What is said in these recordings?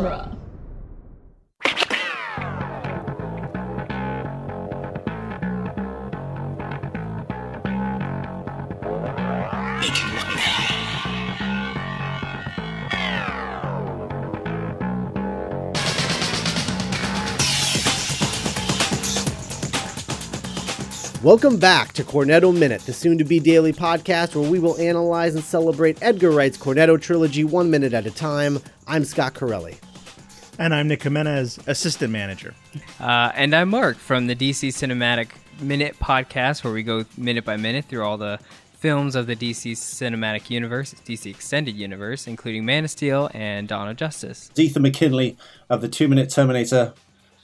genre. Welcome back to Cornetto Minute, the soon to be daily podcast where we will analyze and celebrate Edgar Wright's Cornetto trilogy one minute at a time. I'm Scott Corelli. And I'm Nick Jimenez, assistant manager. Uh, and I'm Mark from the DC Cinematic Minute podcast, where we go minute by minute through all the films of the DC Cinematic Universe, DC Extended Universe, including Man of Steel and Dawn of Justice. Ethan McKinley of the Two Minute Terminator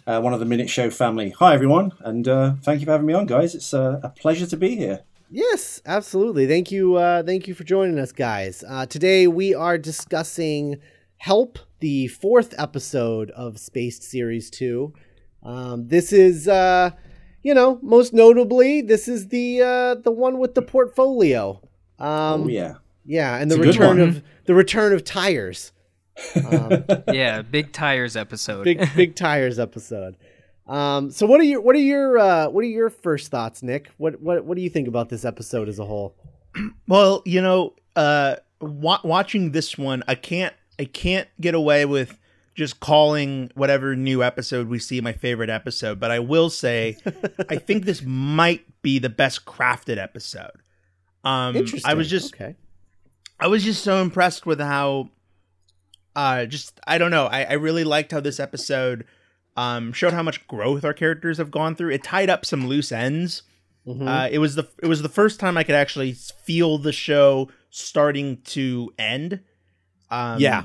uh, one of the Minute Show family. Hi, everyone, and uh, thank you for having me on, guys. It's uh, a pleasure to be here. Yes, absolutely. Thank you. Uh, thank you for joining us, guys. Uh, today we are discussing Help, the fourth episode of Spaced Series Two. Um, this is, uh, you know, most notably, this is the uh, the one with the portfolio. Um, oh yeah, yeah, and the return of the return of Tyres. Um, yeah, big Tyres episode. big big Tyres episode. Um, so what are your what are your uh, what are your first thoughts, Nick? What what what do you think about this episode as a whole? Well, you know, uh, wa- watching this one, I can't I can't get away with just calling whatever new episode we see my favorite episode, but I will say I think this might be the best crafted episode. Um Interesting. I was just okay. I was just so impressed with how uh, just I don't know. I, I really liked how this episode um, showed how much growth our characters have gone through. It tied up some loose ends. Mm-hmm. Uh, it was the it was the first time I could actually feel the show starting to end. Um, yeah,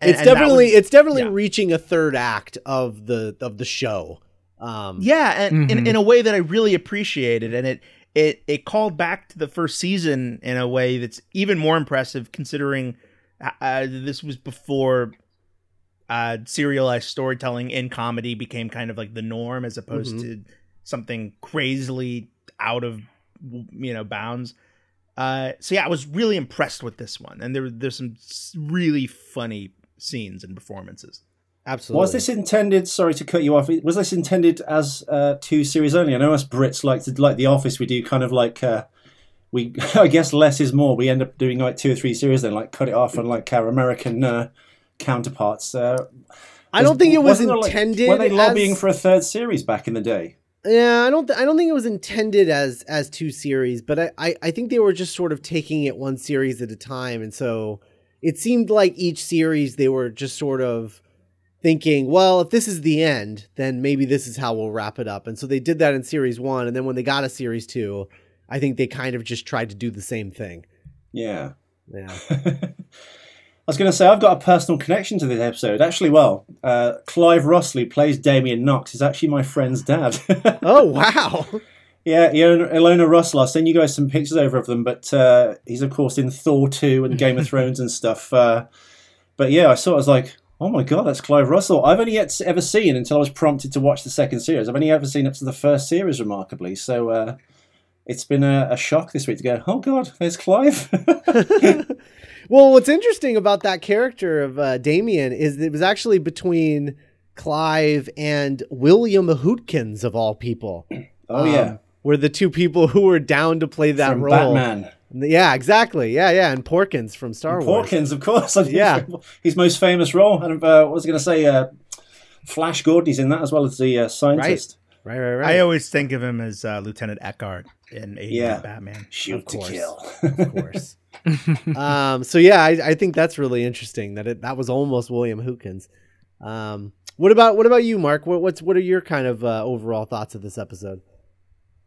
and, it's, and definitely, was, it's definitely yeah. reaching a third act of the of the show. Um, yeah, and mm-hmm. in, in a way that I really appreciated, and it it it called back to the first season in a way that's even more impressive considering uh, this was before uh, serialized storytelling in comedy became kind of like the norm as opposed mm-hmm. to something crazily out of you know bounds. Uh, so yeah, I was really impressed with this one, and there there's some really funny scenes and performances. Absolutely. Was this intended? Sorry to cut you off. Was this intended as uh, two series only? I know us Brits like to like The Office. We do kind of like uh, we I guess less is more. We end up doing like two or three series, then like cut it off and like our American uh, counterparts. Uh, I don't think it was intended. Like, were they lobbying as... for a third series back in the day? Yeah, I don't. Th- I don't think it was intended as as two series, but I, I I think they were just sort of taking it one series at a time, and so it seemed like each series they were just sort of thinking, well, if this is the end, then maybe this is how we'll wrap it up. And so they did that in series one, and then when they got a series two, I think they kind of just tried to do the same thing. Yeah. Yeah. I was going to say I've got a personal connection to this episode. Actually, well, uh, Clive Russell plays Damien Knox, He's actually my friend's dad. oh wow! Yeah, Ilona Russell. I'll send you guys some pictures over of them. But uh, he's of course in Thor two and Game of Thrones and stuff. Uh, but yeah, I saw. it, I was like, oh my god, that's Clive Russell. I've only yet ever seen until I was prompted to watch the second series. I've only ever seen up to the first series, remarkably. So uh, it's been a, a, shock this week to go, oh God, there's Clive. well, what's interesting about that character of uh, Damien is it was actually between Clive and William Hootkins, of all people. Oh, um, yeah. Were the two people who were down to play that from role. Batman. Yeah, exactly. Yeah, yeah. And Porkins from Star and Wars. Porkins, of course. yeah. His most famous role. And uh, what was I going to say? Uh, Flash Gordon, in that as well as the uh, scientist. Right. Right, right, right. I always think of him as uh, Lieutenant Eckhart in yeah. Batman. Shoot to kill. of course. um, so yeah, I, I, think that's really interesting that it that was almost William Hootkins. Um, what about what about you, Mark? What, what's what are your kind of uh, overall thoughts of this episode?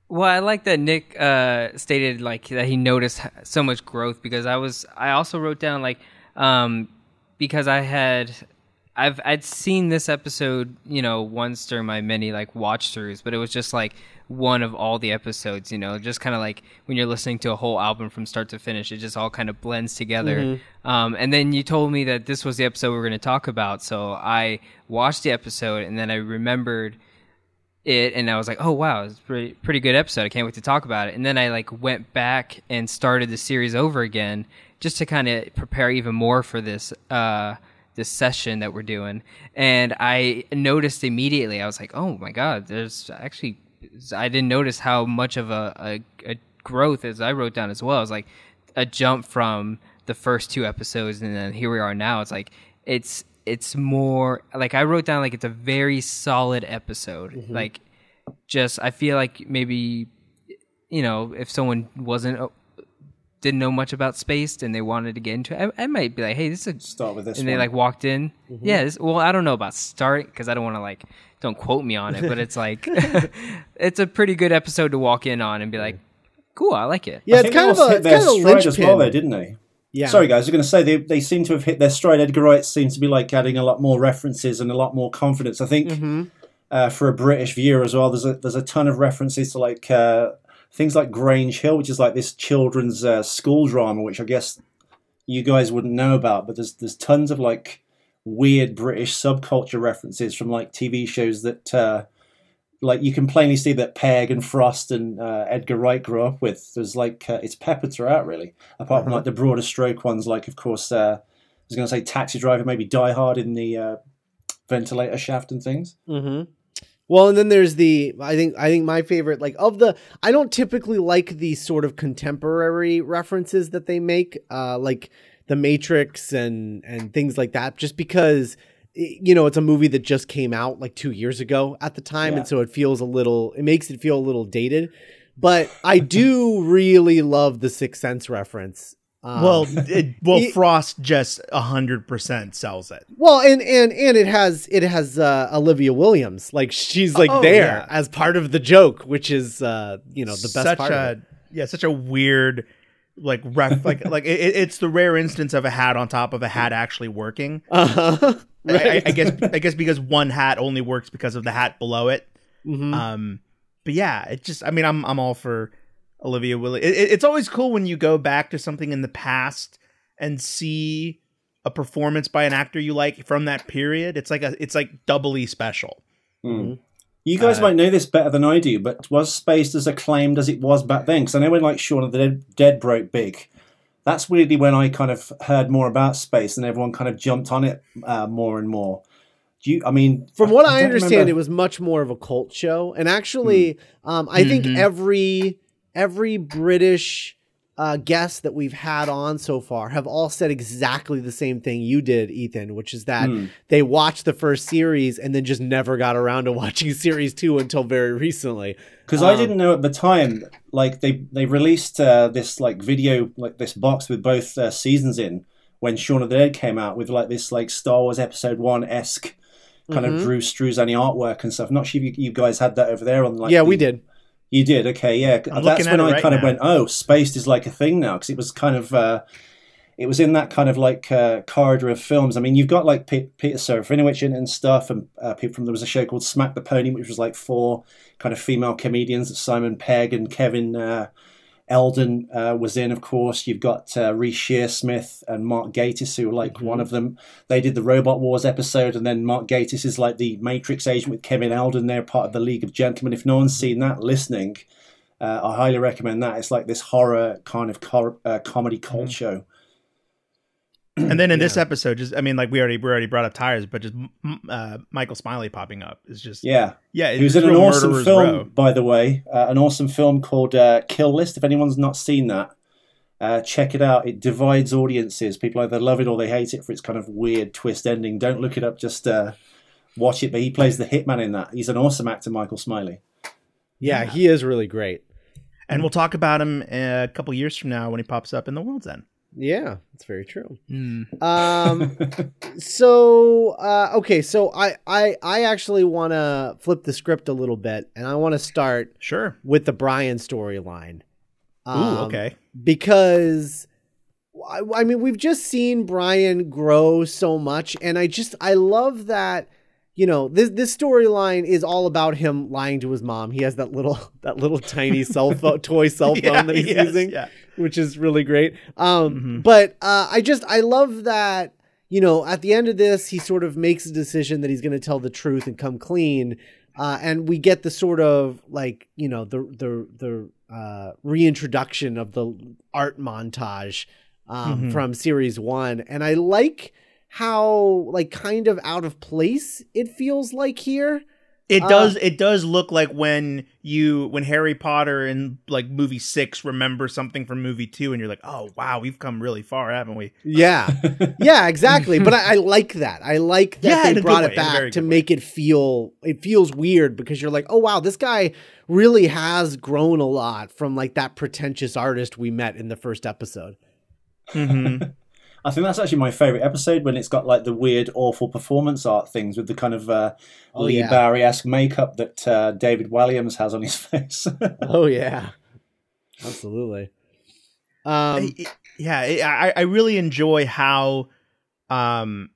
Well, I like that Nick uh, stated like that he noticed so much growth because I was I also wrote down like um, because I had I've I'd seen this episode, you know, once during my many like watch throughs, but it was just like one of all the episodes, you know, just kind of like when you're listening to a whole album from start to finish, it just all kind of blends together. Mm-hmm. Um, and then you told me that this was the episode we were going to talk about, so I watched the episode and then I remembered it and I was like, oh wow, it's pretty pretty good episode. I can't wait to talk about it. And then I like went back and started the series over again just to kind of prepare even more for this. Uh, this session that we're doing, and I noticed immediately. I was like, "Oh my god!" There's actually I didn't notice how much of a, a, a growth as I wrote down as well. It was like a jump from the first two episodes, and then here we are now. It's like it's it's more like I wrote down like it's a very solid episode. Mm-hmm. Like just I feel like maybe you know if someone wasn't didn't know much about Spaced and they wanted to get into it, I, I might be like, hey, this is a start with this, and one. they like walked in. Mm-hmm. Yeah, this, well, I don't know about starting because I don't want to like don't quote me on it, but it's like it's a pretty good episode to walk in on and be like, cool, I like it. Yeah, it's kind of a, it's kind of a linchpin. as well, there, didn't they? Yeah. Sorry, guys. I was going to say they, they seem to have hit their stride. Edgar Wright seems to be like adding a lot more references and a lot more confidence. I think mm-hmm. uh, for a British viewer as well, there's a there's a ton of references to like uh, things like Grange Hill, which is like this children's uh, school drama, which I guess you guys wouldn't know about. But there's there's tons of like weird British subculture references from like TV shows that uh, like you can plainly see that Pegg and Frost and uh, Edgar Wright grew up with. There's like uh, it's peppered throughout, really. Apart from like the broader stroke ones, like of course uh, I was going to say Taxi Driver, maybe Die Hard in the uh, ventilator shaft and things. Mm-hmm. Well, and then there's the I think I think my favorite like of the I don't typically like the sort of contemporary references that they make, uh, like the Matrix and and things like that, just because you know, it's a movie that just came out like two years ago at the time, yeah. and so it feels a little. It makes it feel a little dated. But I do really love the Sixth Sense reference. Um, well, it, well, it, Frost just hundred percent sells it. Well, and and and it has it has uh, Olivia Williams, like she's like oh, there yeah. as part of the joke, which is uh, you know the best such part. A, yeah, such a weird like ref like like it, it's the rare instance of a hat on top of a hat actually working. Uh-huh. Right. I, I, guess I guess because one hat only works because of the hat below it. Mm-hmm. Um, but yeah, it just I mean I'm I'm all for Olivia Willie. It, it, it's always cool when you go back to something in the past and see a performance by an actor you like from that period. It's like a it's like doubly special. Mm. You guys uh, might know this better than I do, but was Spaced as acclaimed as it was back then? Because I know when like Shaun of the Dead, Dead broke big, that's weirdly when I kind of heard more about space and everyone kind of jumped on it uh, more and more. Do you? I mean, from what I, I understand, remember... it was much more of a cult show, and actually, hmm. um, I mm-hmm. think every every British uh, guests that we've had on so far have all said exactly the same thing you did, Ethan, which is that mm. they watched the first series and then just never got around to watching series two until very recently because um, I didn't know at the time. Like they they released uh, this like video like this box with both uh, seasons in when Shaun of the Dead came out with like this like Star Wars Episode One esque kind mm-hmm. of Drew Struzan artwork and stuff. I'm not sure if you, you, guys had that over there on like yeah the, we did. You did okay, yeah. I'm That's when I right kind now. of went, oh, Spaced is like a thing now because it was kind of. Uh, it was in that kind of like uh, corridor of films. I mean, you've got like P- Peter Serafinowicz in and stuff, and uh, people from there was a show called Smack the Pony, which was like four kind of female comedians. Simon Pegg and Kevin uh, Eldon uh, was in, of course. You've got uh, Reece Shearsmith and Mark Gatiss, who are like mm-hmm. one of them. They did the Robot Wars episode, and then Mark Gatiss is like the Matrix agent with Kevin Eldon. They're part of the League of Gentlemen. If no one's seen that, listening. Uh, I highly recommend that. It's like this horror kind of uh, comedy cult mm-hmm. show and then in yeah. this episode, just I mean, like we already we already brought up Tyres, but just uh, Michael Smiley popping up is just yeah, yeah. He was in an awesome film, row. by the way, uh, an awesome film called uh, Kill List. If anyone's not seen that, uh, check it out. It divides audiences. People either love it or they hate it for its kind of weird twist ending. Don't look it up, just uh, watch it. But he plays the hitman in that. He's an awesome actor, Michael Smiley. Yeah, yeah. he is really great. And we'll talk about him a couple years from now when he pops up in the World's End. Yeah, that's very true. Mm. Um, so uh, okay, so I I I actually want to flip the script a little bit, and I want to start sure with the Brian storyline. Um, Ooh, okay. Because I, I mean, we've just seen Brian grow so much, and I just I love that you know this this storyline is all about him lying to his mom. He has that little that little tiny cell phone toy cell phone yeah, that he's yes, using, yeah. Which is really great. Um, mm-hmm. But uh, I just I love that you know at the end of this he sort of makes a decision that he's going to tell the truth and come clean, uh, and we get the sort of like you know the the the uh, reintroduction of the art montage um, mm-hmm. from series one, and I like how like kind of out of place it feels like here. It Uh, does. It does look like when you when Harry Potter in like movie six remember something from movie two, and you're like, oh wow, we've come really far, haven't we? Yeah, yeah, exactly. but I, I like that. I like that Yeah, they brought it in a very back to good way. make it feel. It feels weird because you're like, oh wow, this guy really has grown a lot from like that pretentious artist we met in the first episode. Mm-hmm. I think that's actually my favorite episode when it's got like the weird, awful performance art things with the kind of uh, Oh, Leigh yeah. Bowery esque makeup that uh, David Williams has on his face. Oh yeah, absolutely. Um, yeah, I, I really enjoy how, um,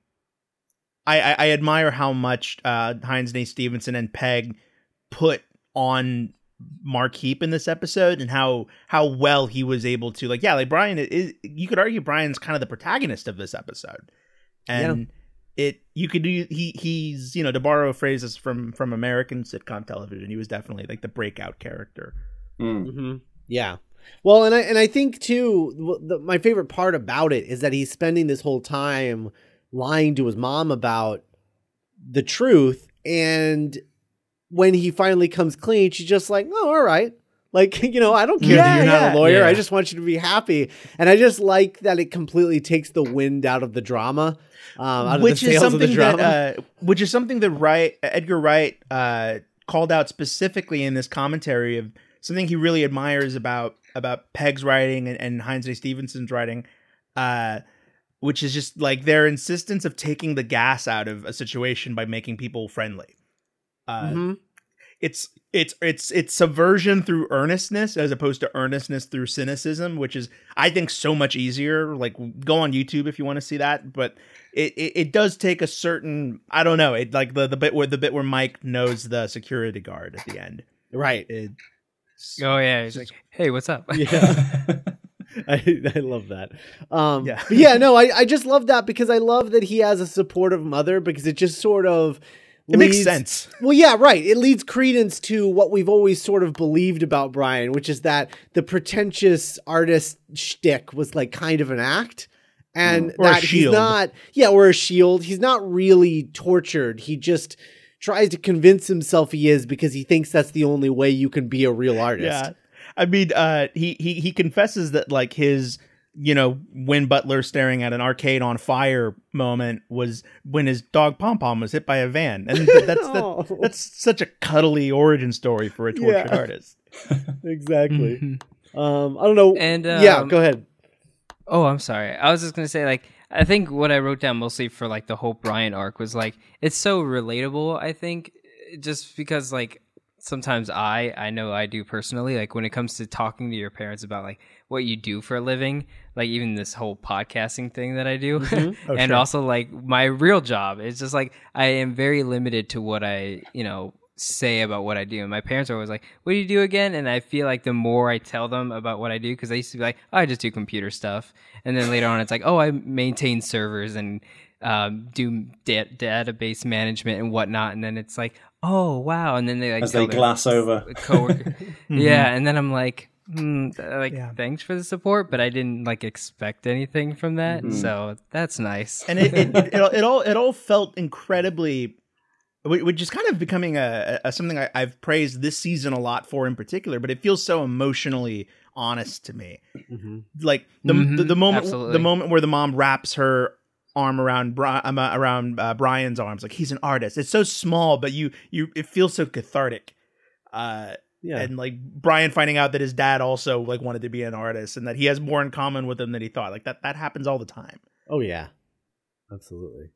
I, I, I admire how much uh, Hynes Nate Stevenson and Pegg put on Mark Heap in this episode, and how how well he was able to like, yeah, like Brian is. You could argue Brian's kind of the protagonist of this episode, and it you could do he he's you know to borrow phrases from from American sitcom television, he was definitely like the breakout character. Mm. hmm Yeah. Well, and I and I think too, the, my favorite part about it is that he's spending this whole time lying to his mom about the truth, and when he finally comes clean, she's just like, "Oh, all right." Like you know, I don't care that you're not a lawyer. I just want you to be happy, and I just like that it completely takes the wind out of the drama, um, out which of the is sails of the something drama. that uh, which is something that Wright Edgar Wright uh, called out specifically in this commentary of something he really admires about about Pegg's writing and, and Hynes A. Stevenson's writing, uh, which is just like their insistence of taking the gas out of a situation by making people friendly. Uh, Mhm. It's it's it's it's subversion through earnestness as opposed to earnestness through cynicism, which is I think so much easier. Like go on YouTube if you want to see that, but it, it, it does take a certain I don't know it like the the bit where the bit where Mike knows the security guard at the end. Right. It, Oh yeah, he's like, "Hey, what's up?" Yeah. I, I love that. Um, Yeah. yeah, no, I, I just love that because I love that he has a supportive mother because it just sort of it makes sense. Well, yeah, right. It leads credence to what we've always sort of believed about Brian, which is that the pretentious artist shtick was like kind of an act. And Or a that he's not, yeah, or a shield. He's not really tortured. He just tries to convince himself he is because he thinks that's the only way you can be a real artist. Yeah, I mean, uh, he he he confesses that like his you know when Butler staring at an arcade on fire moment was when his dog Pom Pom was hit by a van, and that's Oh. that, that's such a cuddly origin story for a tortured Yeah. artist. exactly. Mhm. Um, I don't know. And yeah, um, go ahead. Oh, I'm sorry. I was just gonna say like I think what I wrote down mostly for like the whole Brian arc was like it's so relatable. I think just because like sometimes I I know I do personally like when it comes to talking to your parents about like what you do for a living, like even this whole podcasting thing that I do, Mm-hmm. Oh, and sure. also like my real job. It's just like I am very limited to what I you know say about what I do. And my parents are always like, "What do you do again?" And I feel like the more I tell them about what I do, because I used to be like, oh, "I just do computer stuff," and then later on, it's like, "Oh, I maintain servers and um, do da- database management and whatnot," and then it's like, "Oh, wow!" And then they like As they glass over. coworker, yeah, and then I'm like. Hmm, th- like Yeah. thanks for the support, but I didn't like expect anything from that, so that's nice. and it it, it, it, all- it all it all felt incredibly which is kind of becoming a, a something I, I've praised this season a lot for in particular, but it feels so emotionally honest to me. Like the the, the Mhm, moment absolutely. the moment where the mom wraps her arm around Bri- um, uh, around uh, Brian's arms, like he's an artist. It's so small, but you you it feels so cathartic. Uh, Yeah. and like Brian finding out that his dad also like wanted to be an artist and that he has more in common with him than he thought. Like that that happens all the time. Oh yeah, absolutely.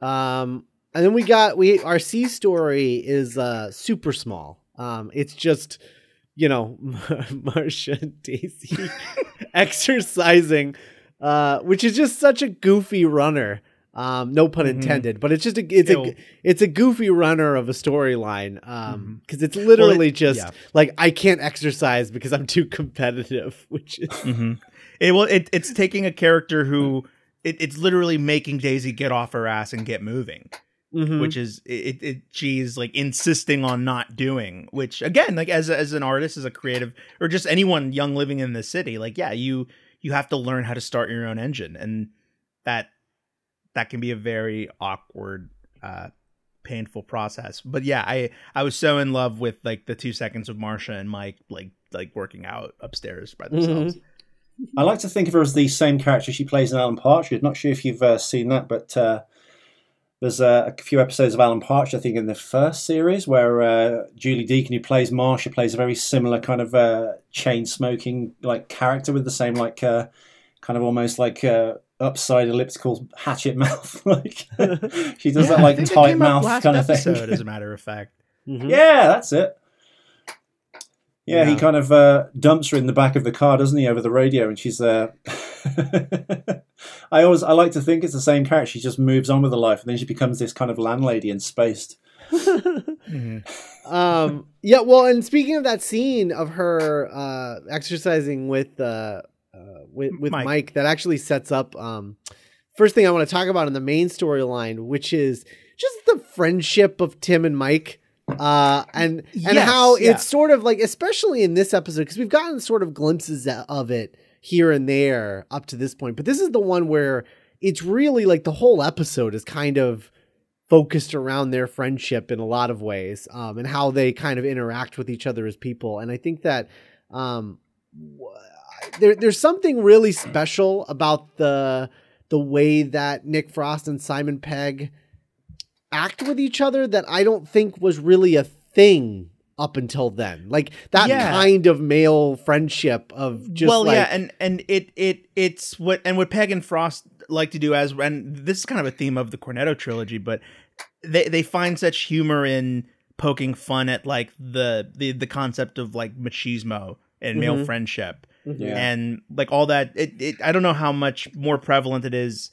Um, and then we got we our C story is uh super small. Um, it's just you know Marsha and Daisy exercising, uh, which is just such a goofy runner. Um, no pun Mhm. intended, but it's just a it's Ew. a it's a goofy runner of a storyline. Um, because it's literally just yeah. like I can't exercise because I'm too competitive, which is Mm-hmm. It well, it, it's taking a character who it, it's literally making Daisy get off her ass and get moving, Mhm. which is it, it. She's like insisting on not doing, which again, like as as an artist, as a creative, or just anyone young living in the city, like yeah, you you have to learn how to start your own engine, and that that can be a very awkward, uh, painful process. But yeah, I I was so in love with like the two seconds of Marsha and Mike like like working out upstairs by themselves. I like to think of her as the same character she plays in Alan Partridge. Not sure if you've uh, seen that, but uh, there's uh, a few episodes of Alan Partridge, I think, in the first series where uh, Julie Deakin, who plays Marsha, plays a very similar kind of uh, chain smoking like character with the same like uh, kind of almost like upside elliptical hatchet mouth. like she does that like tight mouth kind of thing. As a matter of fact, mm-hmm. yeah, that's it. Yeah, yeah, he kind of uh, dumps her in the back of the car, doesn't he, over the radio, and she's there. I always, I like to think it's the same character. She just moves on with her life, and then she becomes this kind of landlady in Spaced. mm-hmm. um, yeah, well, and speaking of that scene of her uh, exercising with uh, uh, with, with Mike. Mike. that actually sets up. Um, first thing I want to talk about in the main storyline, which is just the friendship of Tim and Mike uh and and yes, how yeah. it's sort of like especially in this episode because we've gotten sort of glimpses of it here and there up to this point but this is the one where it's really like the whole episode is kind of focused around their friendship in a lot of ways um and how they kind of interact with each other as people and i think that um there, there's something really special about the the way that nick frost and simon pegg act with each other that I don't think was really a thing up until then. Like that yeah. kind of male friendship of just well, like, yeah, and and it it it's what and what Pegg and Frost like to do as and this is kind of a theme of the Cornetto trilogy, but they they find such humor in poking fun at like the the the concept of like machismo and male mm-hmm. friendship. Mm-hmm. Yeah. And like all that it, it I don't know how much more prevalent it is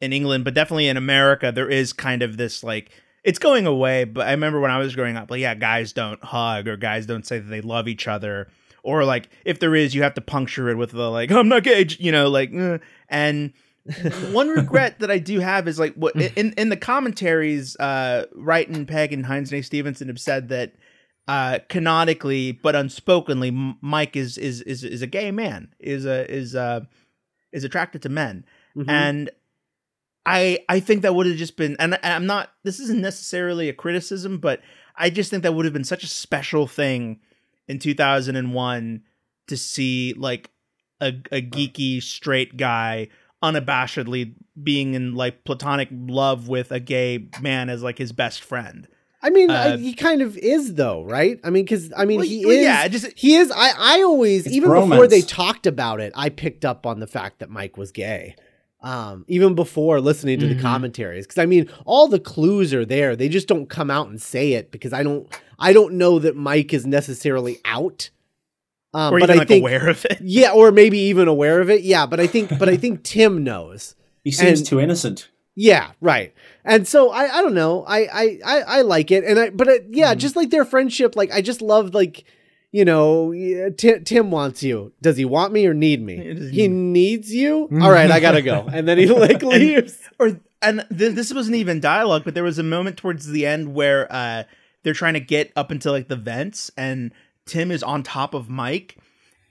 in England, but definitely in America, there is kind of this like it's going away. But I remember when I was growing up, like yeah, guys don't hug or guys don't say that they love each other, or like if there is, you have to puncture it with the like I'm not gay, you know, like eh. and. one regret that I do have is like what in in the commentaries, uh, Wright and Pegg and Hynes and Stevenson have said that uh, canonically but unspokenly, Mike is is is is a gay man, is a is uh is attracted to men, mm-hmm. and I I think that would have just been and I'm not this isn't necessarily a criticism, but I just think that would have been such a special thing in 2001 to see like a, a geeky straight guy unabashedly being in like platonic love with a gay man as like his best friend. I mean, uh, he kind of is though, right? I mean, because I mean, well, he is. Yeah, just he is. I I always even bromance. before they talked about it, I picked up on the fact that Mike was gay um, even before listening to mm-hmm. the commentaries because i mean all the clues are there. They just don't come out and say it because i don't i don't know that mike is necessarily out. Um, or but even I like think, aware of it. Yeah or maybe even aware of it. Yeah but i think but i think tim knows. He seems and, too innocent. Yeah right. And so i i don't know. I i i, I like it. And i but it, yeah mm. just like their friendship like i just love like you know, Tim, Tim wants you. Does he want me or need me? He needs you. All right, I gotta go. And then he like leaves. and, or and th- this wasn't even dialogue, but there was a moment towards the end where uh, they're trying to get up into like the vents, and Tim is on top of Mike,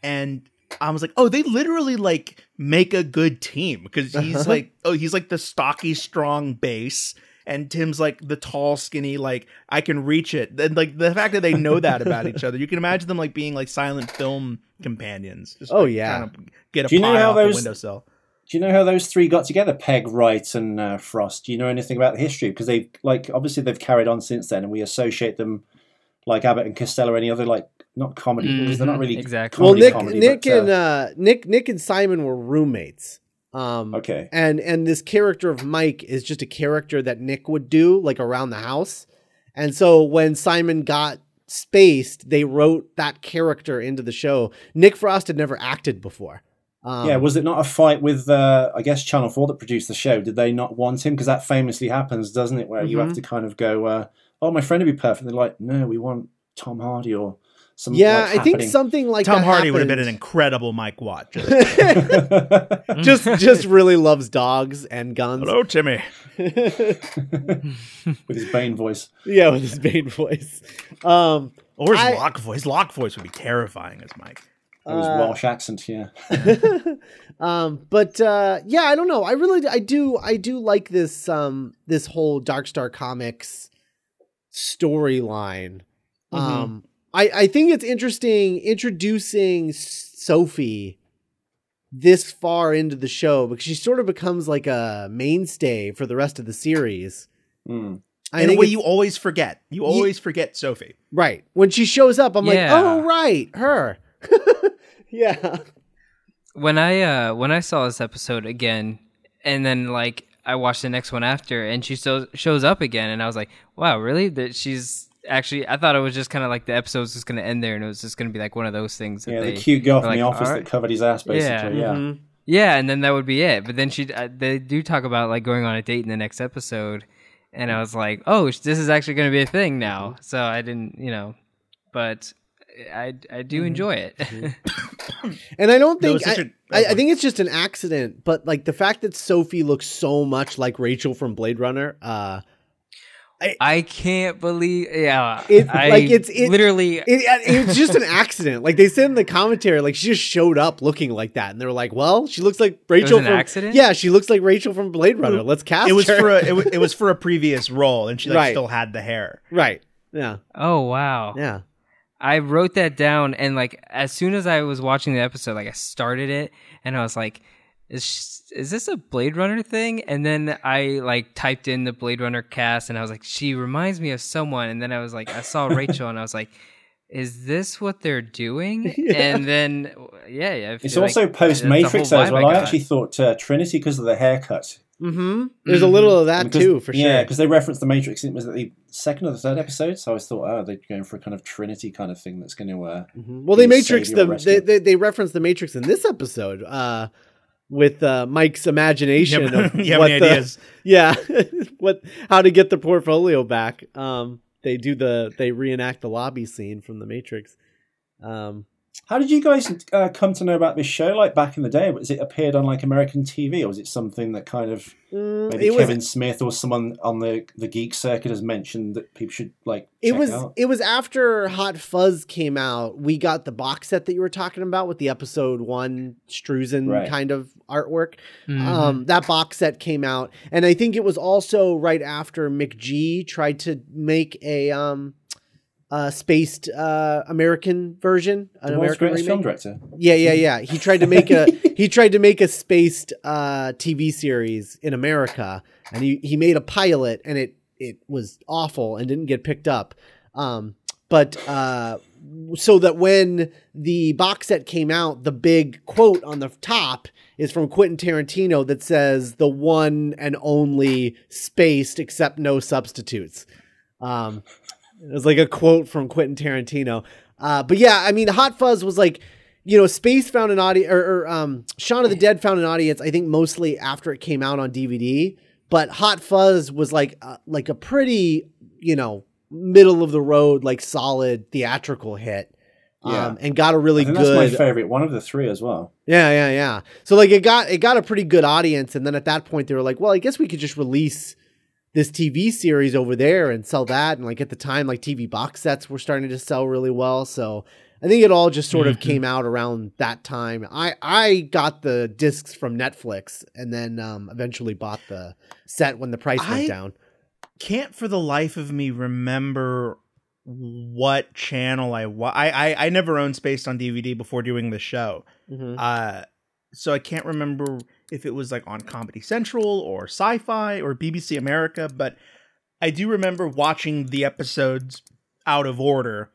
and I was like, oh, they literally like make a good team because he's like, oh, he's like the stocky, strong base and Tim's like the tall, skinny, like I can reach it. And like the fact that they know that about each other, you can imagine them like being like silent film companions. Just, oh like, yeah, get a Do you know how those, windowsill. Do you know how those three got together? Pegg, Wright, and uh, Frost. Do you know anything about the history? Because they like obviously they've carried on since then, and we associate them like Abbott and Costello or any other like not comedy mm-hmm. because they're not mm-hmm. really exactly. Well, Nick, comedy, Nick but, and uh, uh, Nick, Nick and Simon were roommates. Um, okay. And and this character of Mike is just a character that Nick would do like around the house. And so when Simon got spaced, they wrote that character into the show. Nick Frost had never acted before. Um, yeah, was it not a fight with, uh, I guess, Channel 4 that produced the show? Did they not want him? Because that famously happens, doesn't it? Where mm-hmm. you have mm-hmm. to kind of go, uh, oh, my friend would be perfect. They're like, no, we want Tom Hardy or some yeah, like, I think something like Tom Hardy happened. would have been an incredible Mike Watt. just just really loves dogs and guns. Hello, Timmy. with his Bane voice. Yeah, with his Bane voice. Um, or his I, Locke voice. Locke voice would be terrifying as Mike. It was Uh, Welsh accent, yeah. um, but uh, yeah, I don't know. I really, I do, I do like this, um, this whole Dark Star Comics storyline. Mhm. Um, I, I think it's interesting introducing Sophie this far into the show because she sort of becomes like a mainstay for the rest of the series. Mm. I in a way you always forget. You always forget Sophie. right when she shows up, I'm Yeah. like, oh right, her. yeah. when I uh when I saw this episode again, and then like I watched the next one after, and she still shows up again, and I was like, wow, really? That she's actually. I thought it was just kind of like the episode was just going to end there, and it was just going to be like one of those things. That Yeah, they, the cute girl from like, the office "Alright." that covered his ass, basically. Yeah. Mhm. Yeah, and then that would be it. But then she uh, they do talk about like going on a date in the next episode, and I was like, oh, this is actually going to be a thing now. So I didn't, you know, but I I do enjoy it. And I don't think was such I, a- I, I think it's just an accident, but like the fact that Sophie looks so much like Rachel from Blade Runner, uh, I can't believe, yeah, It- I like, it's- it- literally. it, it's just an accident. Like they said in the commentary, like she just showed up looking like that, and they were like, "Well, she looks like Rachel an from accident? Yeah, she looks like Rachel from Blade Runner. Let's cast It was her." for a, it, wa- it was for a previous role, and she like Right. still had the hair. right. Yeah, oh wow, yeah. I wrote that down, and like as soon as I was watching the episode, like I started it, and I was like, "Is sh- is this a Blade Runner thing?" And then I like typed in the Blade Runner cast, and I was like, "She reminds me of someone." And then I was like, I saw Rachel, and I was like, "Is this what they're doing?" Yeah. And then yeah, yeah I It's feel also post Matrix as well. I, got. actually thought uh, Trinity because of the haircut. Mm-hmm. There's a little of that Because- too, for sure. Yeah, because they referenced the Matrix. It was the second or the third episode, so I always thought, oh, they're going for a kind of Trinity kind of thing that's going to. Uh, Mhm. Well, they Matrix savior the they, they they reference the Matrix in this episode uh, with uh, Mike's imagination have- of what the, ideas? yeah what how to get the portfolio back. Um, they do the they reenact the lobby scene from the Matrix. Um, how did you guys uh, come to know about this show? Like back in the day, was it appeared on like American TV, or was it something that kind of mm, maybe it was Kevin Smith or someone on the the geek circuit has mentioned that people should like? it was out? it was after Hot Fuzz came out. We got the box set that you were talking about with the episode one Struzan Right. kind of artwork. Mhm. Um, that box set came out, and I think it was also right after McG tried to make a um, uh, spaced uh, American version, an the American film director. Yeah, yeah, yeah. He tried to make a he tried to make a spaced uh, TV series in America, and he he made a pilot, and it it was awful and didn't get picked up. Um, but uh, so that when the box set came out, the big quote on the top is from Quentin Tarantino that says the one and only spaced except no substitutes. Um, it was like a quote from Quentin Tarantino. Uh, but yeah, I mean, Hot Fuzz was like, you know, Space found an audience, or, or um, Shaun of the Dead found an audience. I think mostly after it came out on DVD. But Hot Fuzz was like, uh, like a pretty, you know, middle of the road, like solid theatrical hit. Yeah. Um, and got a really good that's my favorite, one of the three as well. yeah, yeah, yeah. So like it got it got a pretty good audience, and then at that point they were like, well, I guess we could just release this TV series over there and sell that. And like at the time, like TV box sets were starting to sell really well. So I think it all just sort of Mhm. came out around that time. I I got the discs from Netflix, and then um, eventually bought the set when the price went down. Can't for the life of me remember what channel I wa- I I, I never owned Spaced on DVD before doing the show. Mhm. Uh, so I can't remember if it was like on Comedy Central or Sci-Fi or BBC America, but I do remember watching the episodes out of order,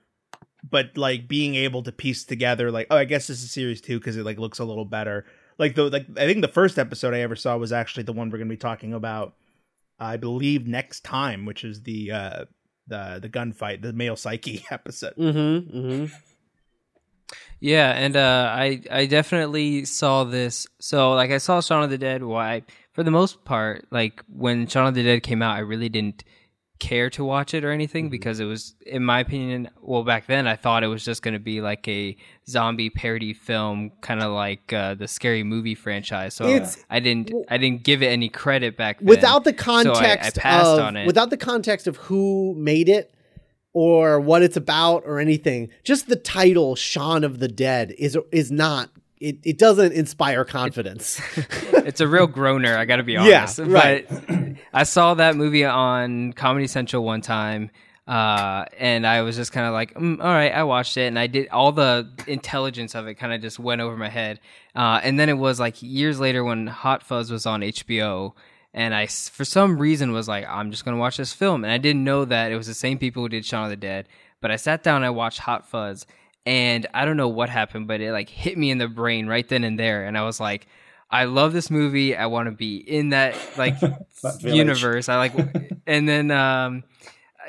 but like being able to piece together like, oh, I guess this is series two because it like looks a little better. Like the like I think the first episode I ever saw was actually the one we're gonna be talking about, I believe next time, which is the uh the the gunfight, the male psyche episode. Mm-hmm. Mm-hmm. Yeah, and uh, I I definitely saw this. So like I saw Shaun of the Dead. Why? For the most part, like when Shaun of the Dead came out, I really didn't care to watch it or anything Mm-hmm. because it was, in my opinion, well back then I thought it was just going to be like a zombie parody film, kind of like uh, the scary movie franchise. So It's- I didn't I didn't give it any credit back then. without the I- I passed of on it. without the context of who made it or what it's about or anything. Just the title Shaun of the Dead is is not it, it doesn't inspire confidence. it's a real groaner, I got to be honest. Yeah, right. But I saw that movie on Comedy Central one time. Uh, and I was just kind of like, mm, all right, I watched it, and I did all the intelligence of it kind of just went over my head. Uh, and then it was like years later when Hot Fuzz was on HBO, and I for some reason was like, I'm just gonna watch this film, and I didn't know that it was the same people who did Shaun of the Dead. But I sat down, and I watched Hot Fuzz, and I don't know what happened, but it like hit me in the brain right then and there, and I was like, I love this movie. I want to be in that like that universe. I like, and then um,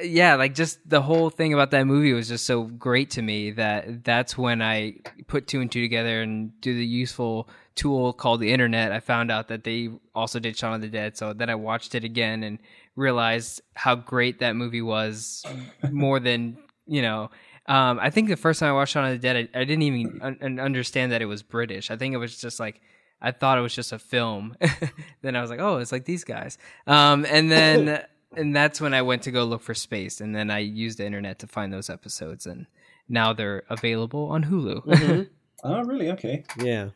yeah, like just the whole thing about that movie was just so great to me that that's when I put two and two together and do the useful tool called the internet. I found out that they also did Shaun of the Dead, so then I watched it again and realized how great that movie was more than you know um, I think the first time I watched Shaun of the Dead, I, I didn't even un- understand that it was British. I think it was just like I thought it was just a film. then I was like, oh, it's like these guys. Um, and then and that's when I went to go look for space. and then I used the internet to find those episodes, and now they're available on Hulu. mm-hmm. Oh, really? Okay. Yeah.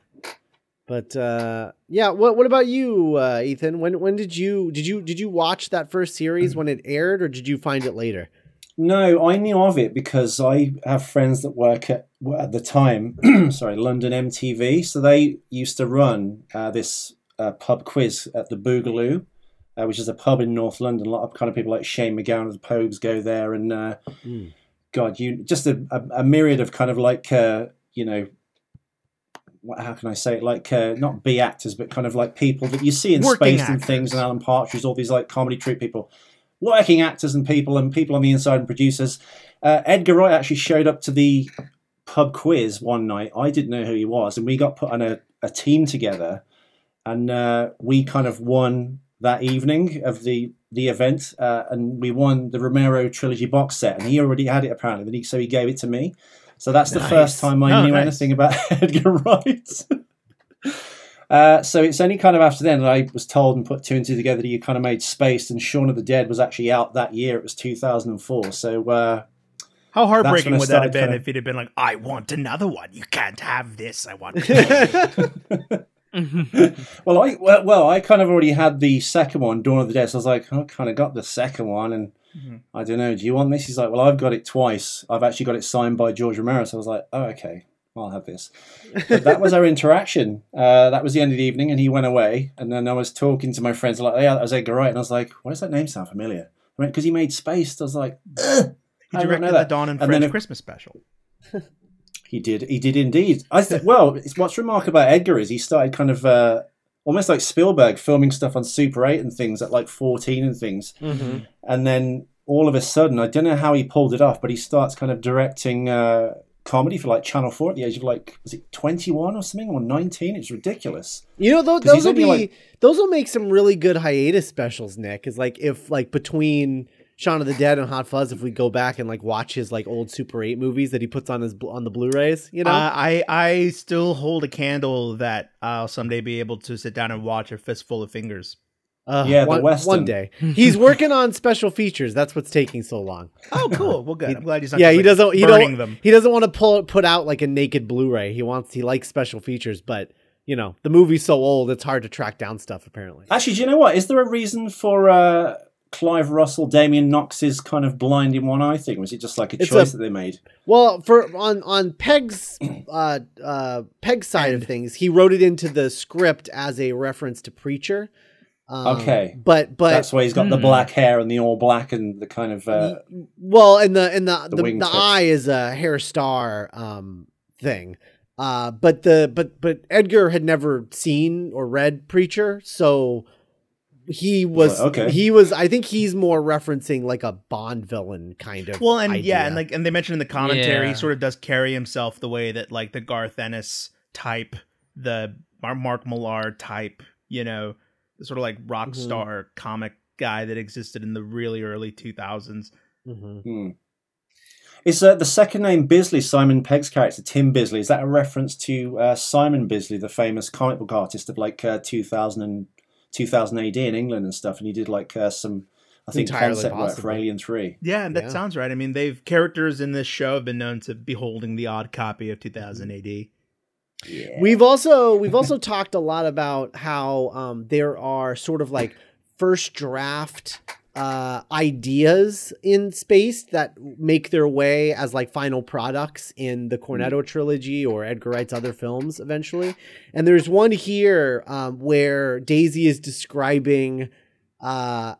But uh, yeah, what what about you, uh, Ethan? When when did you did you did you watch that first series when it aired, or did you find it later? No, I knew of it because I have friends that work at at the time. sorry, London MTV. So they used to run uh, this uh, pub quiz at the Boogaloo, uh, which is a pub in North London. A lot of kind of people like Shane MacGowan of the Pogues go there, and mm. God, you just a, a, a, myriad of kind of like uh, you know. How can I say it? Like uh, not B actors, but kind of like people that you see in Working Space actors. and things, and Alan Partridge, all these like comedy troupe people working actors and people and people on the inside and producers. Uh, Edgar Wright actually showed up to the pub quiz one night. I didn't know who he was, and we got put on a, a team together, and uh, we kind of won that evening of the the event, uh, and we won the Romero trilogy box set, and he already had it apparently, so he gave it to me. So that's nice. the first time I oh, knew nice. anything about Edgar Wright. Uh, so it's only kind of after then that I was told and put two and two together that you kind of made space. and Shaun of the Dead was actually out that year. It was 2004. So uh, how heartbreaking would that have been kind of... if it had been like, "I want another one. You can't have this. I want." well, I well, well, I kind of already had the second one, Dawn of the Dead. So I was like, I kind of got the second one, and mm-hmm. I don't know. Do you want this? He's like, Well, I've got it twice. I've actually got it signed by George Romero. So I was like, Oh, okay. I'll have this. But that was our interaction. Uh, that was the end of the evening, and he went away. And then I was talking to my friends, like, yeah, that was Edgar Wright. And I was like, why does that name sound familiar? I went, because he made Space. I was like, Ugh, he directed the Dawn and, and French Christmas special. he did. He did indeed. I th- well, what's remarkable about Edgar is he started kind of uh, almost like Spielberg filming stuff on Super 8 and things at like 14 and things. Mm-hmm. And then all of a sudden, I don't know how he pulled it off, but he starts kind of directing uh, comedy for like Channel Four at the age of like was it twenty one or something or nineteen? It's ridiculous. You know those, those will be like, those will make some really good hiatus specials. Nick is like if like between Shaun of the Dead and Hot Fuzz, if we go back and like watch his like old Super Eight movies that he puts on his on the Blu-rays, you know, uh, I I still hold a candle that I'll someday be able to sit down and watch a fistful of fingers. Uh, yeah, one, one day. He's working on special features. That's what's taking so long. Oh, cool. Well, good. I'm glad he's not. Yeah, he doesn't. He don't. Them. He doesn't want to pull put out like a naked Blu-ray. He wants. He likes special features, but you know the movie's so old, it's hard to track down stuff. Apparently. Actually, do you know what? Is there a reason for uh, Clive Russell, Damien Knox's kind of blind in one eye thing? Was it just like a it's choice a, that they made? Well, for on on Pegg's uh, uh, Pegg's side of things, he wrote it into the script as a reference to Preacher. Um, okay, but but that's why he's got the hmm. black hair and the all black and the kind of uh, well, and the and the the, the, the eye is a hair star um, thing. Uh, but the but but Edgar had never seen or read Preacher, so he was okay. He was. I think he's more referencing like a Bond villain kind of. Well, and idea. yeah, and like and they mentioned in the commentary, yeah. he sort of does carry himself the way that like the Garth Ennis type, the Mark Millar type, you know, sort of like rock mm-hmm. star comic guy that existed in the really early 2000s. Mm-hmm. Hmm. Is uh, the second name Bisley Simon Pegg's character Tim Bisley? Is that a reference to uh, Simon Bisley, the famous comic book artist of like uh, 2000 and 2000 AD in England and stuff? And he did like uh, some I think Entirely concept work for. Alien Three. Yeah, that Yeah. sounds right. I mean, they've characters in this show have been known to be holding the odd copy of 2000 AD. Yeah. We've also we've also talked a lot about how um, there are sort of like first draft uh, ideas in space that make their way as like final products in the Cornetto trilogy or Edgar Wright's other films eventually. And there's one here um, where Daisy is describing uh,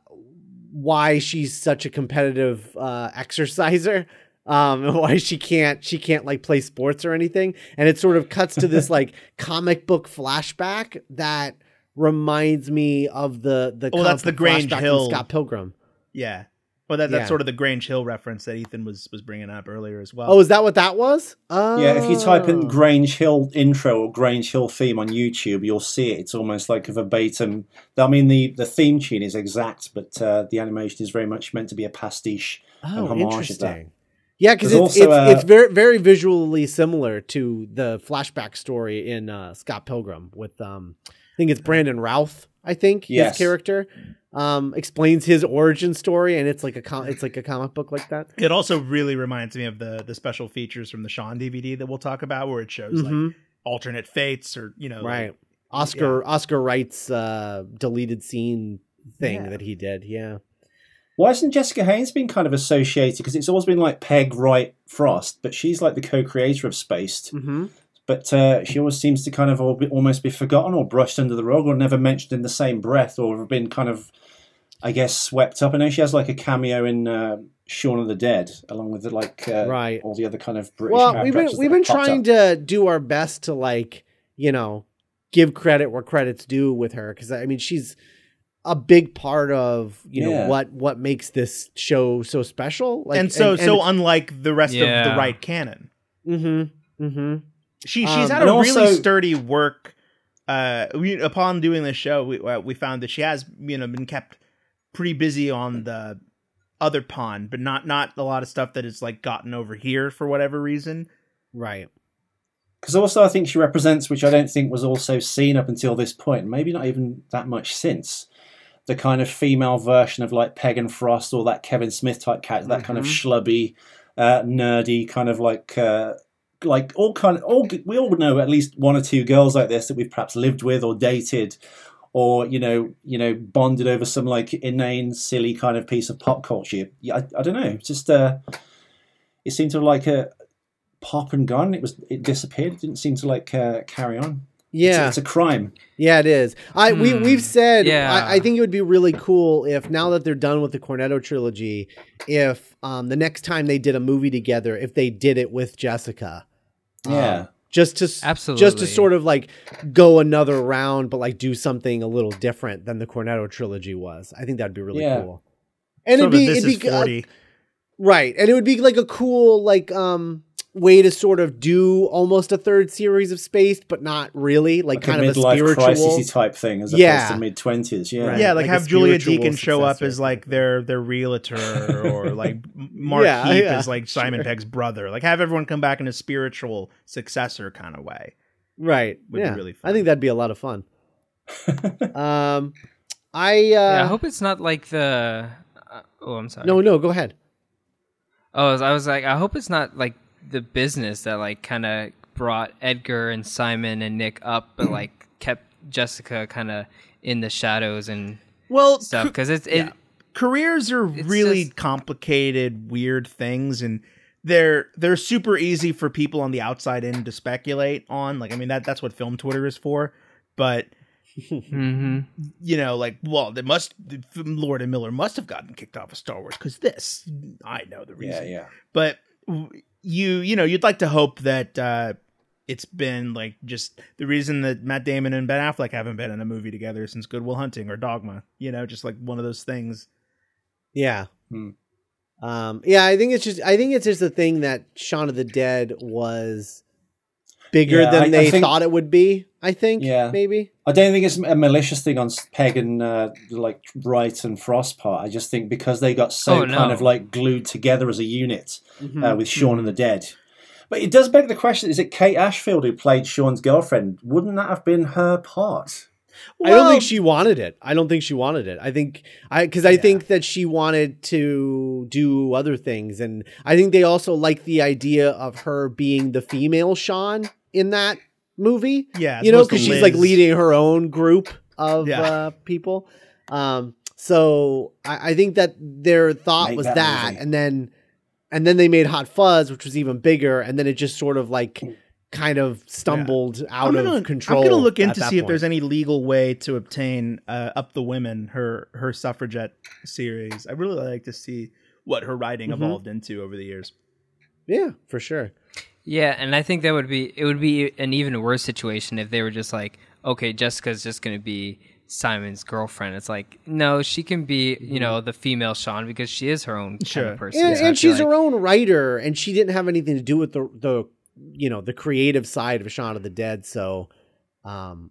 why she's such a competitive uh, exerciser um and why she can't she can't like play sports or anything and it sort of cuts to this like comic book flashback that reminds me of the the Oh, that's the book Grange flashback from Hill. Scott Pilgrim. Yeah. Well, that, that's Yeah. sort of the Grange Hill reference that Ethan was was bringing up earlier as well. Oh, is that what that was? Oh. Yeah, if you type in Grange Hill intro or Grange Hill theme on YouTube, you'll see it. It's almost like a verbatim. I mean, the, the theme tune is exact, but uh, the animation is very much meant to be a pastiche. Oh, homage at that. interesting. Yeah, because it's it's, also, uh, it's very very visually similar to the flashback story in uh, Scott Pilgrim with um I think it's Brandon Routh. I think his character um explains his origin story, and it's like a com- it's like a comic book like that. It also really reminds me of the the special features from the Shaun DVD that we'll talk about, where it shows like Mhm. alternate fates or you know, like- right. Oscar Oscar Wright's uh, deleted scene thing Yeah. that he did. Yeah. Why hasn't Jessica Hynes been kind of associated? Because it's always been like Pegg, Wright, Frost, but she's like the co-creator of Spaced. Mm-hmm. But uh, she always seems to kind of al- almost be forgotten or brushed under the rug or never mentioned in the same breath or been kind of, I guess, swept up. I know she has like a cameo in uh, Shaun of the Dead, along with the, like uh, Right. all the other kind of British. Well, we've been we've been trying up. to do our best to like you know give credit where credit's due with her because I mean she's a big part of you know Yeah. what what makes this show so special. Like and so so unlike the rest of the Wright canon. mm-hmm, mm-hmm. She she's Um, had a really also- sturdy work. Uh, we, upon doing this show, we uh, we found that she has you know been kept pretty busy on the other pond, but not not a lot of stuff that is like gotten over here for whatever reason. right. Because also, I think she represents, which I don't think was also seen up until this point, maybe not even that much since, the kind of female version of like Pegg and Frost or that Kevin Smith type character, that kind of Mhm. schlubby, uh, nerdy kind of like. Uh, like all kind of all we all know at least one or two girls like this that we've perhaps lived with or dated or you know you know bonded over some like inane silly kind of piece of pop culture yeah, I, I don't know it's just uh it seemed to like a pop and gone it was it disappeared it didn't seem to like uh, carry on Yeah, it's, it's a crime yeah, it is. I we Hmm. we've said. Yeah. I, I think it would be really cool if now that they're done with the Cornetto trilogy, if um the next time they did a movie together, if they did it with Jessica. Yeah Um, just to s- just to sort of like go another round, but like do something a little different than the Cornetto trilogy was. I think that'd be really Yeah. cool. And Sort it'd be this it'd is be uh, forty. right, and it would be like a cool like um way to sort of do almost a third series of Spaced, but not really, like, like kind a of a spiritual. type thing as opposed Yeah. to mid twenties yeah Right. yeah, like, like have Julia spiritual Deakin show up as like their their realtor or like Mark Yeah, Heap yeah, as like Simon sure. Pegg's brother. Like have everyone come back in a spiritual successor kind of way. Right. Would be yeah. really I think that'd be a lot of fun. um, I uh, yeah, I hope it's not like the. Uh, oh, I'm sorry. no, no, go ahead. Oh, I was like, I hope it's not like the business that like kind of brought Edgar and Simon and Nick up, but like kept Jessica kind of in the shadows and Well, stuff. Because it's it. yeah. careers are It's really just- complicated, weird things, and they're they're super easy for people on the outside in to speculate on. Like, I mean that that's what film Twitter is for. But hmm you know, like, well, they must Lord and Miller must have gotten kicked off of Star Wars because this. I know the reason. yeah yeah. but w- you you know you'd like to hope that uh it's been like just the reason that Matt Damon and Ben Affleck haven't been in a movie together since Good Will Hunting or Dogma. You know, just like one of those things. Yeah. Hmm. Um, yeah, I think it's just I think it's just a thing that Shaun of the Dead was bigger Yeah, than I- I they think- thought it would be. I think. Yeah. Maybe. I don't think it's a malicious thing on Pegg and uh, like Wright and Frost part. I just think because they got so Oh, kind of like glued together as a unit Mhm. uh, with Shaun and the Dead. But it does beg the question: Is it Kate Ashfield who played Shaun's girlfriend? Wouldn't that have been her part? I don't think she wanted it. I don't think she wanted it. I think I because I yeah. think that she wanted to do other things, and I think they also like the idea of her being the female Sean in that movie. Yeah, you know, because she's like leading her own group of yeah. uh, people. Um, so I, I, think that their thought Make was that, that and then and then they made Hot Fuzz, which was even bigger, and then it just sort of like kind of stumbled yeah. out gonna, of control. I'm going to look into see point. if there's any legal way to obtain uh, Up the Women, her her suffragette series. I really like to see what her writing mm-hmm. evolved into over the years. Yeah, for sure. Yeah, and I think that would be it would be an even worse situation if they were just like, okay, Jessica's just going to be Simon's girlfriend. It's like, no, she can be, you know, the female Shaun because she is her own sure. kind of person. And, and she's like. her own writer, and she didn't have anything to do with the the you know the creative side of Shaun of the Dead. So, um,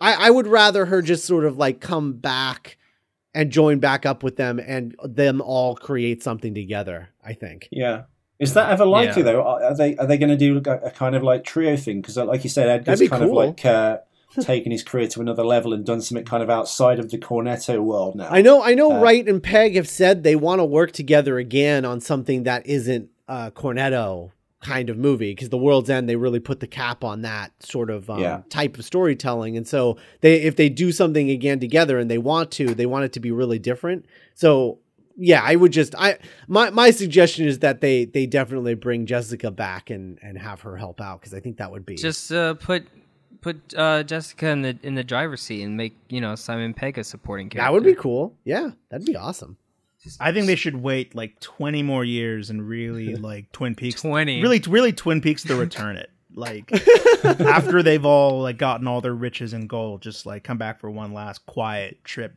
I I would rather her just sort of like come back and join back up with them, and them all create something together. I think. Yeah. Is that ever likely yeah. though? Are they are they going to do a, a, kind of like trio thing? Because like you said, Edgar's kind cool. of like uh, taken his career to another level and done something kind of outside of the Cornetto world now. I know, I know. Uh, Wright and Pegg have said they want to work together again on something that isn't uh, Cornetto kind of movie because the world's end they really put the cap on that sort of um, yeah. type of storytelling and so they if they do something again together and they want to they want it to be really different so yeah i would just i my my suggestion is that they they definitely bring jessica back and and have her help out because i think that would be just uh, put put uh, jessica in the in the driver's seat and make you know simon pegg a supporting character that would be cool. Yeah that'd be awesome. I think they should wait like 20 more years and really like Twin Peaks 20 really really Twin Peaks to return it. Like after they've all like gotten all their riches and gold, just like come back for one last quiet trip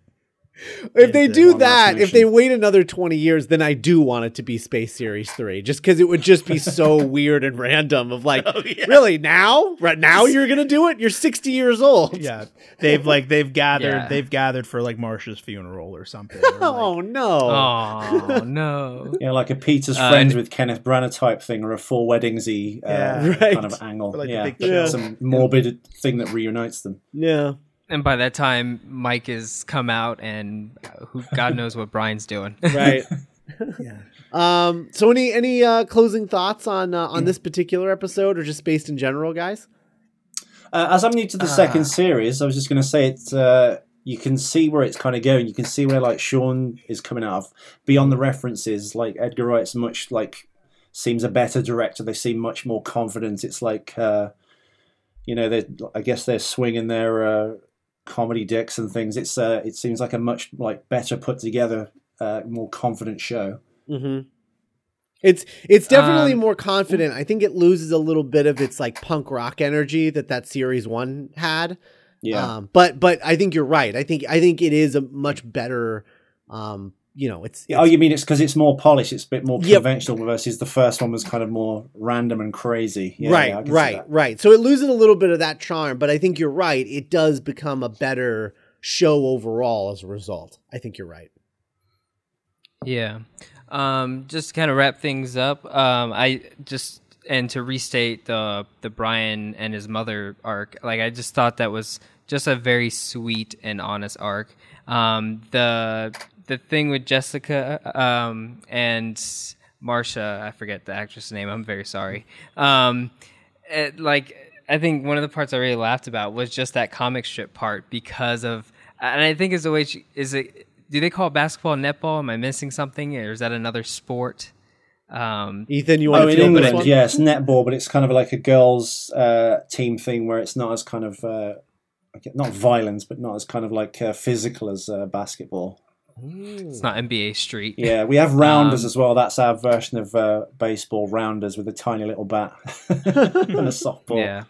if they do that, if they wait another 20 years, then I do want it to be Space Series 3 just cuz it would just be so weird and random of like oh, yeah. really now? Right now you're going to do it? You're 60 years old. Yeah. They've like they've gathered yeah. they've gathered for like Marsha's funeral or something. Or, like, oh no. Oh no. yeah, like a Peter's uh, friends with Kenneth Branagh type thing or a four weddings-y uh, yeah, right. kind of angle. Like yeah. yeah. Some morbid thing that reunites them. Yeah and by that time, Mike has come out, and who God knows what Brian's doing. right. yeah. Um. So, any any uh, closing thoughts on uh, on this particular episode, or just based in general, guys? Uh, as I'm new to the second ah. series, I was just going to say it's. Uh, you can see where it's kind of going. You can see where like Shaun is coming out of. Beyond the references, like Edgar Wright's much like seems a better director. They seem much more confident. It's like. Uh, you know, they I guess they're swinging their uh, comedy dicks and things. It's uh, it seems like a much like better put together, uh, more confident show. Mm-hmm. It's it's definitely um, more confident. I think it loses a little bit of its like punk rock energy that that series one had. Yeah. Um, but but I think you're right. I think I think it is a much better um, you know, it's, it's oh, you mean it's because it's more polished, it's a bit more conventional yep. versus the first one was kind of more random and crazy. Yeah, right, yeah, right, right. So it loses a little bit of that charm, but I think you're right. It does become a better show overall as a result. I think you're right. Yeah. Um, just to kind of wrap things up, um, I just and to restate the the Brian and his mother arc, like I just thought that was just a very sweet and honest arc. Um, the the thing with Jessica um, and Marsha, I forget the actress name. I'm very sorry. Um, it, like I think one of the parts I really laughed about was just that comic strip part because of, and I think is the way she, is it. Do they call it basketball netball? Am I missing something, or is that another sport? Um, Ethan, you want oh, to in England, yes, netball, but it's kind of like a girls' uh, team thing where it's not as kind of uh, not violence, but not as kind of like uh, physical as uh, basketball. It's not NBA Street. Yeah, we have rounders um, as well. That's our version of uh, baseball rounders with a tiny little bat and a softball. Yeah.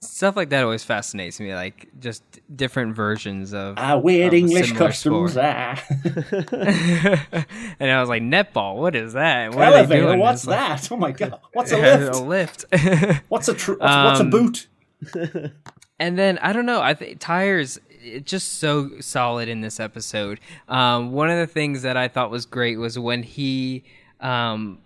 Stuff like that always fascinates me, like just different versions of our weird of English customs. Ah. and I was like, netball, what is that? What Elevator, what's that? oh my god, what's a lift? a lift. what's a tr- what's, um, what's a um, boot? and then I don't know. I think Tyres it's just so solid in this episode. Um, one of the things that I thought was great was when he, um,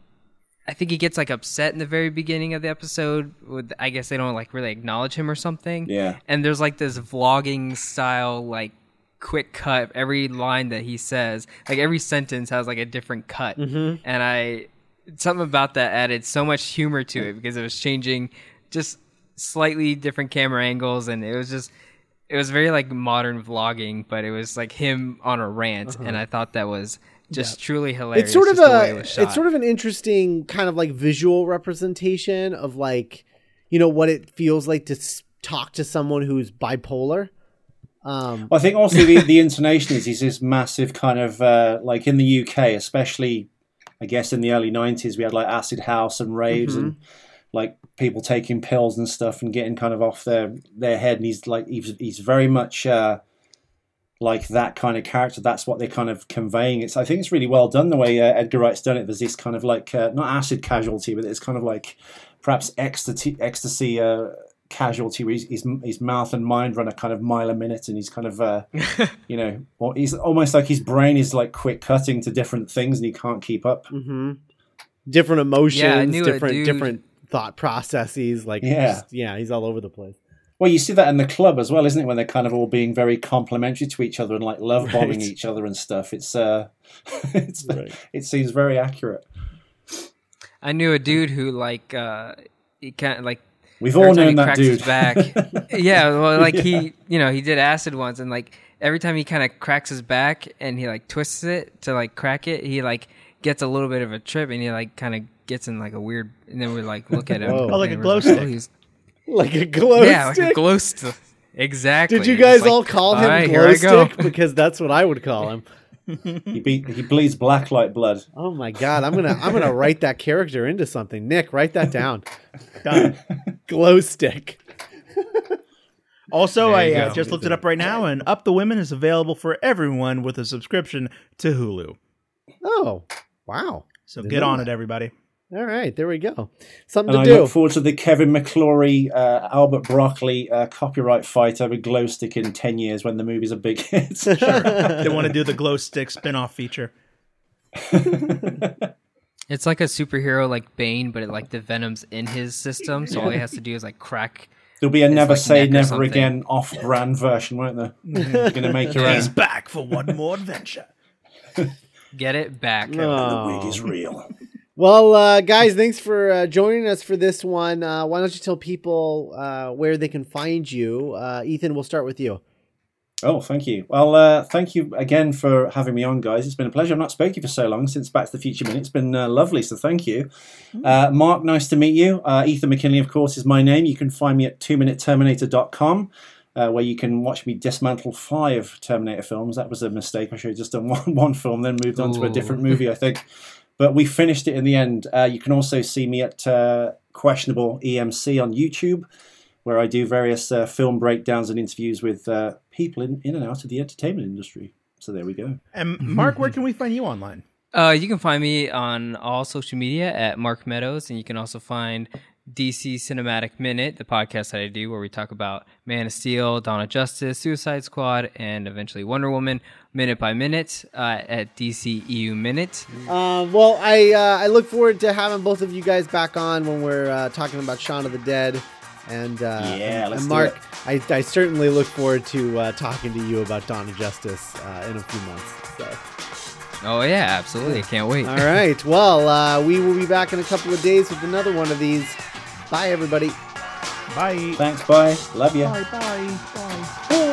I think he gets like upset in the very beginning of the episode. With I guess they don't like really acknowledge him or something. Yeah. And there's like this vlogging style like quick cut. Every line that he says, like every sentence has like a different cut. And I something about that added so much humor to it because it was changing just slightly different camera angles and it was just it was very like modern vlogging, but it was like him on a rant, and I thought that was just truly hilarious. it's sort of just it a it's sort of an interesting kind of like visual representation of like you know what it feels like to talk to someone who's bipolar. Um I think also the, the intonation is is this massive kind of uh, like in the UK, especially I guess in the early '90s, we had like acid house and raves and like people taking pills and stuff and getting kind of off their their head. And he's like he's he's very much uh, like that kind of character. That's what they're kind of conveying. It's I think it's really well done the way uh, Edgar Wright's done it. There's this kind of like uh, not acid casualty, but it's kind of like perhaps ecstasy ecstasy. Uh, casualty where his, his, his mouth and mind run a kind of mile a minute and he's kind of uh, you know or he's almost like his brain is like quick cutting to different things and he can't keep up mhm. different emotions Yeah, I knew a different different thought processes like Yeah. just- yeah he's all over the place well you see that in the club as well isn't it when they're kind of all being very complimentary to each other and like love bombing Right. each other and stuff it's uh it's Right. it seems very accurate I knew a dude who like uh he kind of like we've all time he known that cracks dude his back. yeah, well, like he, you know, he did acid once, and like every time he kind of cracks his back and he like twists it to like crack it, he like gets a little bit of a trip, and he like kind of gets in like a weird. And then we like look at him. Oh, like and a we're glow oh, stick. he's- like a glow stick. yeah, like a glow stick. Exactly. did you It's guys like, all call him "All right, glow I go." stick because that's what i would call him he, be, he bleeds black like blood oh my god i'm gonna i'm gonna write that character into something nick write that down Done. glow stick Also, I uh, just looked it up right now, and Up the Women is available for everyone with a subscription to Hulu. oh wow So Didn't get on that. it, everybody. All right there we go something and to I do look forward to the Kevin McClory, uh, Albert Broccoli uh, copyright fight over glow stick in 10 years when the movie's a big hit. They want to do the glow stick spin-off feature. It's like a superhero like Bane, but it, like the venom's in his system, so all he has to do is like crack. There'll be a never like say never again off brand version, won't there? You're going to make your own. He's back for one more adventure. Get it back. Oh. The wig is real. Well, uh, guys, thanks for uh, joining us for this one. Uh, why don't you tell people uh, where they can find you? Uh, Ethan, we'll start with you. Oh, thank you. Well, uh, thank you again for having me on, guys. It's been a pleasure. I've not spoken to you for so long since Back to the Future Minute. It's been uh, lovely, so thank you. Uh, Mark, nice to meet you. Uh, Ethan McKinley, of course, is my name. You can find me at 2minuteterminator.com. Uh, where you can watch me dismantle five Terminator films. That was a mistake. I should have just done one, one film, then moved on to a different movie, I think. But we finished it in the end. Uh, you can also see me at uh, Questionable EMC on YouTube, where I do various uh, film breakdowns and interviews with uh, people in, in and out of the entertainment industry. So there we go. And Mark, where can we find you online? Uh, you can find me on all social media at Mark Meadows, and you can also find DC Cinematic Minute, the podcast that I do, where we talk about Man of Steel, Dawn of Justice, Suicide Squad, and eventually Wonder Woman, minute by minute, uh, at DCEU Minute. Um, well, I uh, I look forward to having both of you guys back on when we're uh, talking about Shaun of the Dead. And uh, Yeah, and, let's and do Mark, it. I, I certainly look forward to uh, talking to you about Dawn of Justice uh, in a few months. So. Oh yeah, absolutely! I can't wait. All right. Well, uh, we will be back in a couple of days with another one of these. Bye, everybody. Bye. Thanks. Bye. Love you. Bye. Bye. Bye. bye.